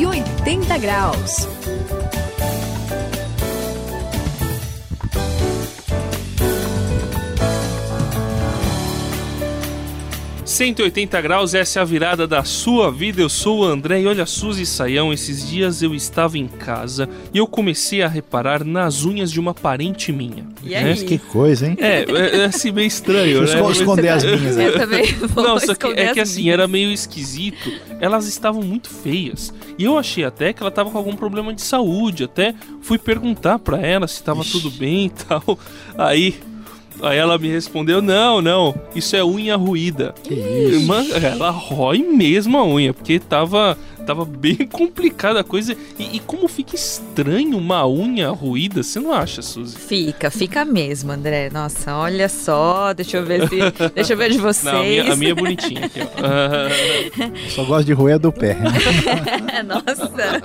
180 graus. 180 graus, essa é a virada da sua vida. Eu sou o André e olha, Suzy Saião, esses dias eu estava em casa e eu comecei a reparar nas unhas de uma parente minha. E né? aí? Que coisa, hein? É, é, é assim meio estranho, né? Esconder as minhas. Eu também vou Não, só que é que assim, era meio esquisito. Elas estavam muito feias. E eu achei até que ela estava com algum problema de saúde. Até fui perguntar para ela se estava tudo bem e tal. Aí Aí ela me respondeu: Não, não, isso é unha ruída. Que isso? Mano, ela rói mesmo a unha, porque tava, tava bem complicada a coisa. E, e, como fica estranho uma unha ruída, você não acha, Suzy? Fica, fica mesmo, André. Nossa, olha só, deixa eu ver se. deixa eu ver de vocês. Não, a, minha, a minha é bonitinha aqui, ó. Só gosto de roer do pé. Nossa.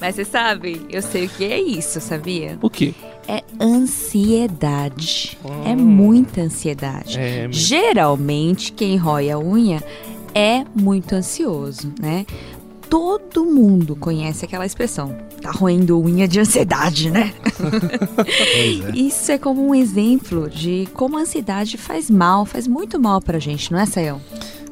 Mas você sabe, eu sei o que é isso, sabia? O quê? é ansiedade. Hum. É muita ansiedade. É, Geralmente, quem rói a unha é muito ansioso, né? Todo mundo conhece aquela expressão. Tá roendo unha de ansiedade, né? é. Isso é como um exemplo de como a ansiedade faz mal, faz muito mal pra gente, não é, Sayão?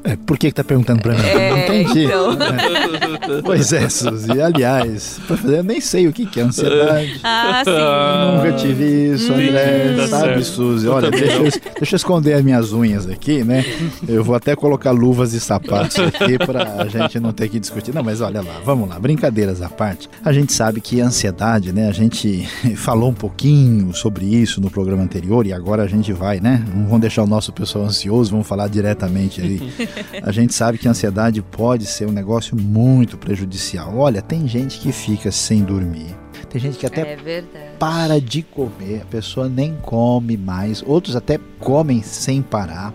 É, por que, que tá perguntando pra mim? É, não entendi. Então. É. Pois é, Suzy. Aliás, fazer, eu nem sei o que, que é ansiedade. Ah, sim. Nunca tive isso, André. Tá sabe, certo. Suzy? Olha, deixa eu, deixa eu esconder as minhas unhas aqui, né? Eu vou até colocar luvas e sapatos aqui pra gente não ter que discutir. Não, mas olha lá, vamos lá. Brincadeiras à parte. A gente sabe que a ansiedade, né? A gente falou um pouquinho sobre isso no programa anterior e agora a gente vai, né? Não vamos deixar o nosso pessoal ansioso, vamos falar diretamente aí. A gente sabe que a ansiedade pode ser um negócio muito prejudicial. Olha, tem gente que fica sem dormir. Tem gente que até é para de comer, a pessoa nem come mais, outros até comem sem parar.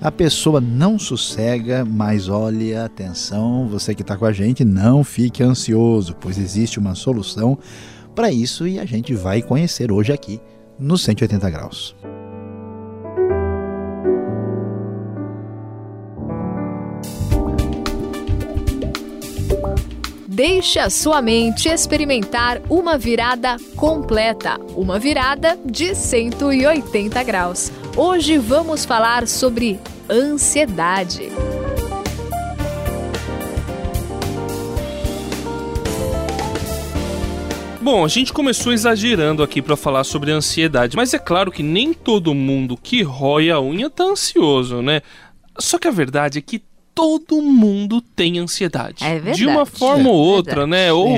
A pessoa não sossega, mas olha, atenção, você que está com a gente, não fique ansioso, pois existe uma solução para isso e a gente vai conhecer hoje aqui no 180 graus. Deixe a sua mente experimentar uma virada completa, uma virada de 180 graus. Hoje vamos falar sobre ansiedade. Bom, a gente começou exagerando aqui para falar sobre ansiedade, mas é claro que nem todo mundo que rói a unha tá ansioso, né? Só que a verdade é que todo mundo tem ansiedade. É verdade. De uma forma é ou outra, verdade. né? Ou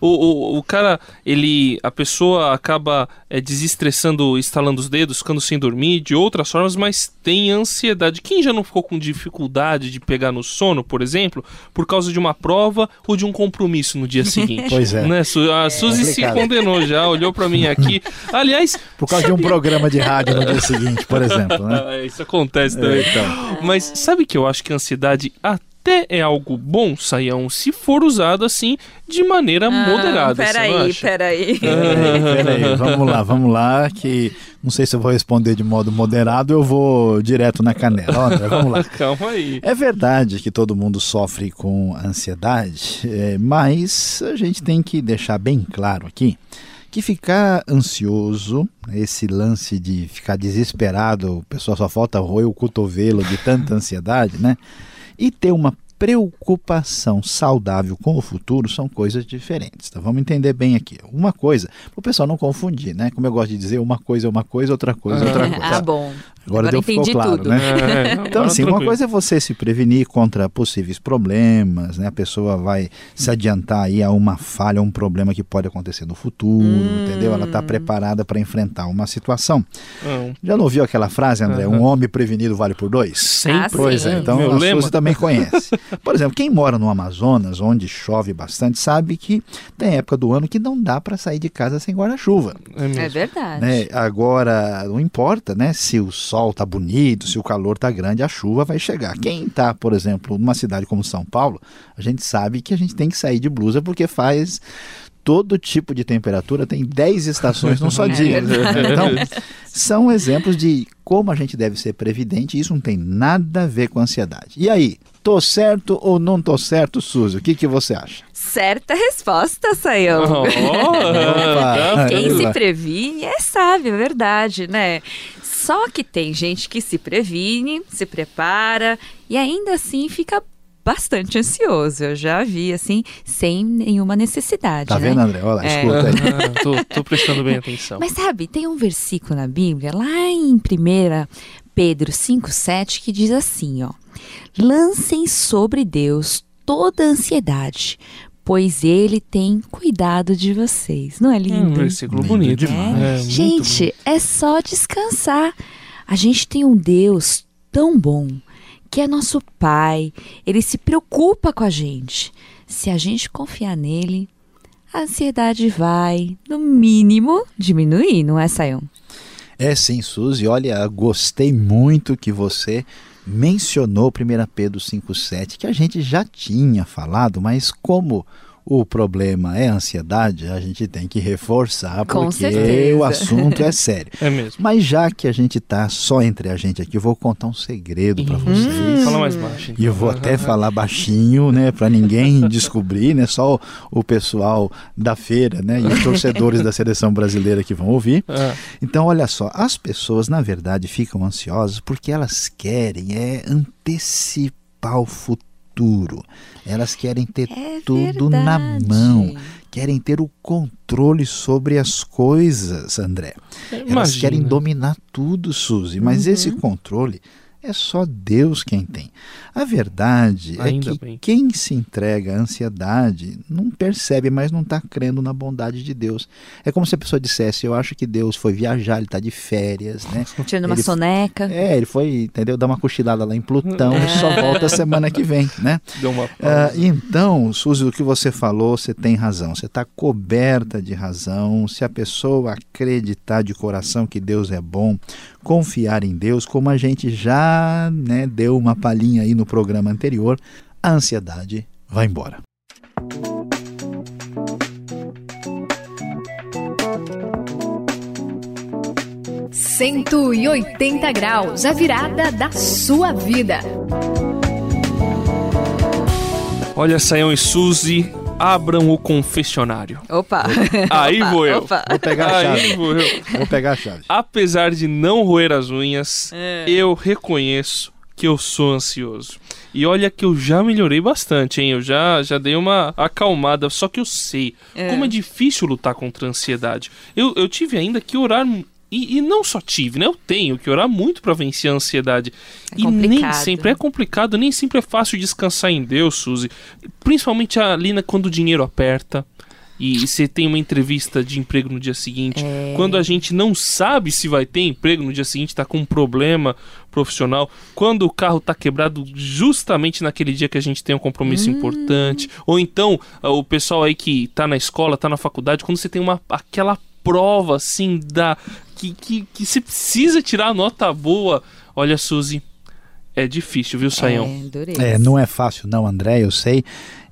o, o, o cara, ele. A pessoa acaba é, desestressando, estalando os dedos, ficando sem dormir, de outras formas, mas tem ansiedade. Quem já não ficou com dificuldade de pegar no sono, por exemplo, por causa de uma prova ou de um compromisso no dia seguinte? pois é. Né? A é, Suzy se condenou já, olhou para mim aqui. Aliás. Por causa de um programa de rádio no dia seguinte, por exemplo, né? Isso acontece também. É, então. Mas sabe que eu acho que a ansiedade até é algo bom, Saião, se for usado assim de maneira ah, moderada. Peraí, peraí. Peraí, vamos lá, vamos lá, que não sei se eu vou responder de modo moderado, eu vou direto na canela. André, vamos lá. Calma aí. É verdade que todo mundo sofre com ansiedade, é, mas a gente tem que deixar bem claro aqui que ficar ansioso, esse lance de ficar desesperado, o pessoal só falta roer o cotovelo de tanta ansiedade, né? E ter uma preocupação saudável com o futuro são coisas diferentes. Então vamos entender bem aqui. Uma coisa, para o pessoal não confundir, né? Como eu gosto de dizer, uma coisa é uma coisa, outra coisa é outra coisa. Ah, bom. Agora, Agora deu, ficou claro, tudo. né? É, então, assim, uma coisa é você se prevenir contra possíveis problemas, né? A pessoa vai se adiantar aí a uma falha, um problema que pode acontecer no futuro, hum. entendeu? Ela está preparada para enfrentar uma situação. Hum. Já não ouviu aquela frase, André? Uhum. Um homem prevenido vale por dois? Sempre. Ah, pois é, então Meu a lema. Suzy também conhece. Por exemplo, quem mora no Amazonas, onde chove bastante, sabe que tem época do ano que não dá para sair de casa sem guarda-chuva. É, é verdade. Né? Agora, não importa né, se o sol tá bonito, se o calor tá grande, a chuva vai chegar. Quem tá, por exemplo, numa cidade como São Paulo, a gente sabe que a gente tem que sair de blusa porque faz todo tipo de temperatura, tem 10 estações num só dia. Então, são exemplos de como a gente deve ser previdente e isso não tem nada a ver com ansiedade. E aí, Tô certo ou não tô certo, Suzy? O que, que você acha? Certa resposta, Sayão. Oh, Quem se previne é sábio, é verdade, né? Só que tem gente que se previne, se prepara e ainda assim fica bastante ansioso. Eu já vi, assim, sem nenhuma necessidade. Tá né? vendo, André? Olha lá, é. escuta aí. Ah, tô, tô, prestando bem atenção. Mas sabe, tem um versículo na Bíblia, lá em 1 Pedro 5,7, que diz assim: ó. Lancem sobre Deus toda a ansiedade, pois ele tem cuidado de vocês. Não é lindo? É um versículo bonito. É. É, gente, bonito. é só descansar. A gente tem um Deus tão bom que é nosso Pai, ele se preocupa com a gente. Se a gente confiar nele, a ansiedade vai, no mínimo, diminuir, não é, Sayão? É sim, Suzy. Olha, gostei muito que você mencionou 1 Pedro 5,7, que a gente já tinha falado, mas como o problema é ansiedade, a gente tem que reforçar, Com porque certeza. o assunto é sério. É mesmo. Mas já que a gente está só entre a gente aqui, eu vou contar um segredo para vocês. Fala mais baixo. Então. E eu vou até falar baixinho, né, para ninguém descobrir, né, só o, o, pessoal da feira, né, e os torcedores da seleção brasileira que vão ouvir. É. Então, olha só, as pessoas na verdade ficam ansiosas porque elas querem é antecipar o futuro futuro. Elas querem ter é tudo na mão, querem ter o controle sobre as coisas, André. Imagina. Elas querem dominar tudo, Suzy, mas uhum. esse controle é só Deus quem tem. A verdade é Ainda é que bem. quem se entrega à ansiedade não percebe, mas não está crendo na bondade de Deus. É como se a pessoa dissesse: Eu acho que Deus foi viajar, ele está de férias, né? Tirando uma soneca. É, ele foi, entendeu? Dar uma cochilada lá em Plutão é. e só volta semana que vem, né? Deu uma ah, então, Suzy, o que você falou, você tem razão. Você está coberta de razão. Se a pessoa acreditar de coração que Deus é bom, confiar em Deus, como a gente já né, deu uma palhinha aí no programa anterior, a ansiedade vai embora. Cento e oitenta graus, a virada da sua vida. Olha, Sayão e Suzy, abram o confessionário. Opa! Aí opa, vou eu. Opa. Vou pegar a chave. Aí vou eu. Vou pegar a chave. Apesar de não roer as unhas, é. eu reconheço que eu sou ansioso. E olha que eu já melhorei bastante, hein? Eu já, já dei uma acalmada. Só que eu sei é. como é difícil lutar contra a ansiedade. Eu, eu tive ainda que orar e, e, não só tive, né? Eu tenho que orar muito para vencer a ansiedade. É e nem sempre é complicado, nem sempre é fácil descansar em Deus, Suzy. Principalmente ali na, quando o dinheiro aperta. E você tem uma entrevista de emprego no dia seguinte. É... Quando a gente não sabe se vai ter emprego no dia seguinte, tá com um problema profissional. Quando o carro tá quebrado justamente naquele dia que a gente tem um compromisso hum... importante. Ou então, o pessoal aí que tá na escola, tá na faculdade, quando você tem uma aquela prova assim da que, que, que você precisa tirar nota boa. Olha, Suzy, é difícil, viu, Saião? É, é, não é fácil não, André, eu sei.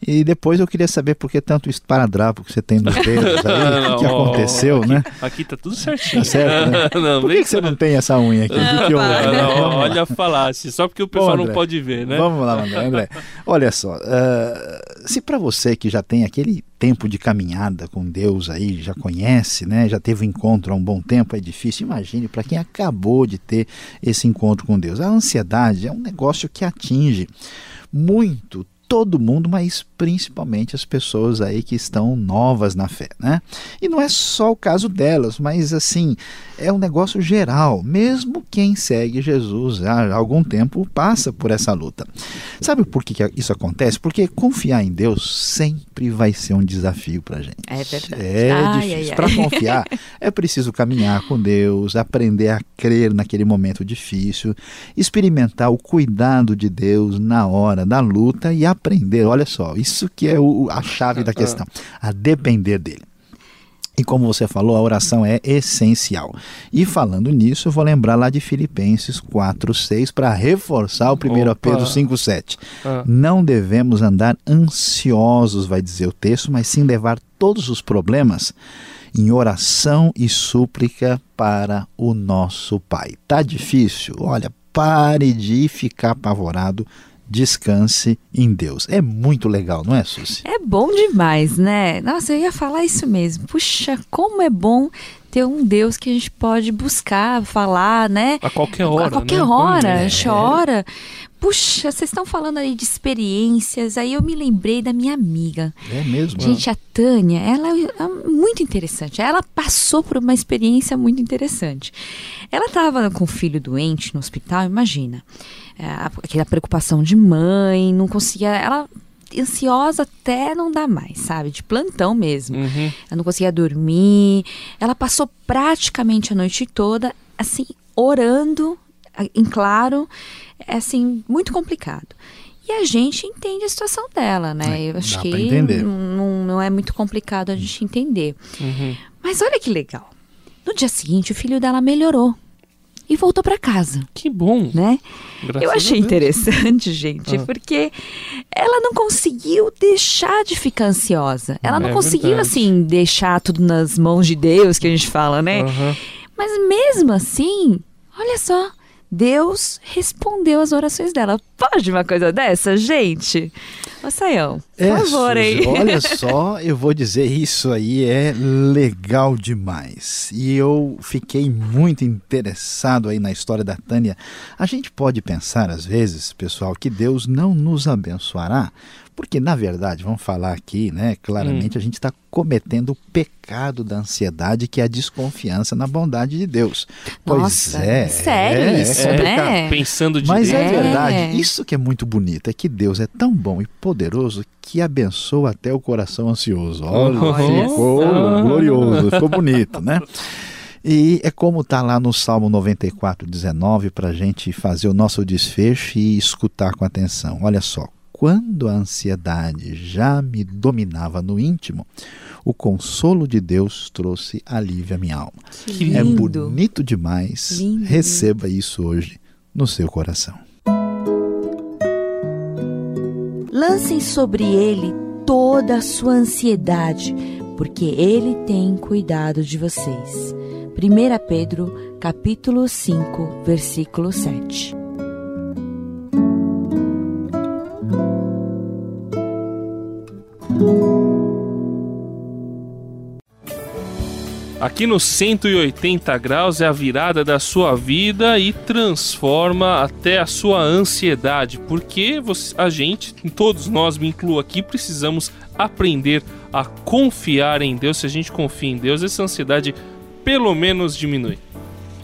E depois eu queria saber por que tanto esparadrapo que você tem nos dedos aí, o que aconteceu, aqui, né? Aqui tá tudo certinho. Tá certo, né? não, por que, que você não tem essa unha aqui? Não, né? não, olha a falácia, só porque o pessoal Bom, André, não pode ver, né? Vamos lá, André. André. Olha só, uh, se para você que já tem aquele tempo de caminhada com Deus aí, já conhece, né? Já teve um encontro há um bom tempo, é difícil. Imagine para quem acabou de ter esse encontro com Deus. A ansiedade é um negócio que atinge muito todo mundo, mas principalmente as pessoas aí que estão novas na fé, né? E não é só o caso delas, mas assim, é um negócio geral. Mesmo quem segue Jesus há algum tempo passa por essa luta. Sabe por que isso acontece? Porque confiar em Deus sempre vai ser um desafio para gente. É verdade. É ai, difícil. Para confiar, é preciso caminhar com Deus, aprender a crer naquele momento difícil, experimentar o cuidado de Deus na hora da luta e aprender. Olha só, isso que é o, a chave da questão, a depender dele. E como você falou, a oração é essencial. E falando nisso, eu vou lembrar lá de Filipenses 4:6 para reforçar o 1 Pedro 5:7. Ah. Não devemos andar ansiosos, vai dizer o texto, mas sim levar todos os problemas em oração e súplica para o nosso Pai. Tá difícil? Olha, pare de ficar apavorado descanse em Deus. É muito legal, não é, Suzy? É bom demais, né? Nossa, eu ia falar isso mesmo. Puxa, como é bom ter um Deus que a gente pode buscar, falar, né? A qualquer hora. A qualquer né? hora, é. chora. Puxa, vocês estão falando aí de experiências, aí eu me lembrei da minha amiga. É mesmo? Gente, a Tânia, ela é muito interessante. Ela passou por uma experiência muito interessante. Ela estava com o filho doente no hospital, imagina. É, aquela preocupação de mãe, não conseguia. Ela ansiosa até não dá mais, sabe? De plantão mesmo. Uhum. Ela não conseguia dormir. Ela passou praticamente a noite toda, assim, orando em claro é assim, muito complicado. E a gente entende a situação dela, né? É, Eu acho que não, não, é muito complicado a gente entender. Uhum. Mas olha que legal. No dia seguinte, o filho dela melhorou e voltou para casa. Que bom, né? Graças Eu achei interessante, gente, ah. porque ela não conseguiu deixar de ficar ansiosa. Ela não é conseguiu verdade. assim deixar tudo nas mãos de Deus, que a gente fala, né? Uhum. Mas mesmo assim, olha só, Deus respondeu as orações dela. Pode uma coisa dessa, gente? Ô, Saião, por é, favor, hein? Olha só, eu vou dizer, isso aí é legal demais. E eu fiquei muito interessado aí na história da Tânia. A gente pode pensar, às vezes, pessoal, que Deus não nos abençoará porque, na verdade, vamos falar aqui, né? Claramente, hum. a gente está cometendo o pecado da ansiedade, que é a desconfiança na bondade de Deus. Nossa, pois é. Sério é, isso, é, né? Pensando de Mas Deus. é verdade. Isso que é muito bonito, é que Deus é tão bom e poderoso que abençoa até o coração ansioso. Olha, oh, ficou oh. glorioso, ficou bonito, né? E é como está lá no Salmo 94, 19, para a gente fazer o nosso desfecho e escutar com atenção. Olha só, quando a ansiedade já me dominava no íntimo, o consolo de Deus trouxe alívio à minha alma. Que é bonito demais. Lindo. Receba isso hoje no seu coração. Lancem sobre ele toda a sua ansiedade, porque ele tem cuidado de vocês. 1 Pedro, capítulo 5, versículo 7. Aqui no 180 graus é a virada da sua vida e transforma até a sua ansiedade, porque você, a gente, todos nós, me incluo aqui, precisamos aprender a confiar em Deus. Se a gente confia em Deus, essa ansiedade pelo menos diminui.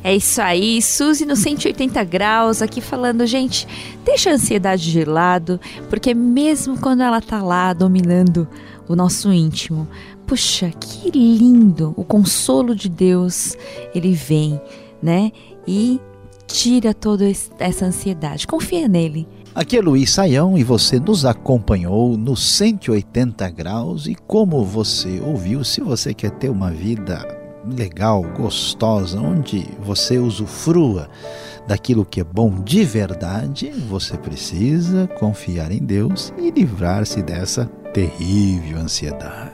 É isso aí, Suzy no 180 graus, aqui falando, gente, deixa a ansiedade de lado, porque mesmo quando ela tá lá dominando o nosso íntimo, puxa, que lindo! O consolo de Deus, ele vem, né? E tira toda essa ansiedade. Confia nele. Aqui é Luiz Saião e você nos acompanhou no 180 graus. E como você ouviu, se você quer ter uma vida legal, gostosa, onde você usufrua daquilo que é bom de verdade, você precisa confiar em Deus e livrar-se dessa terrível ansiedade.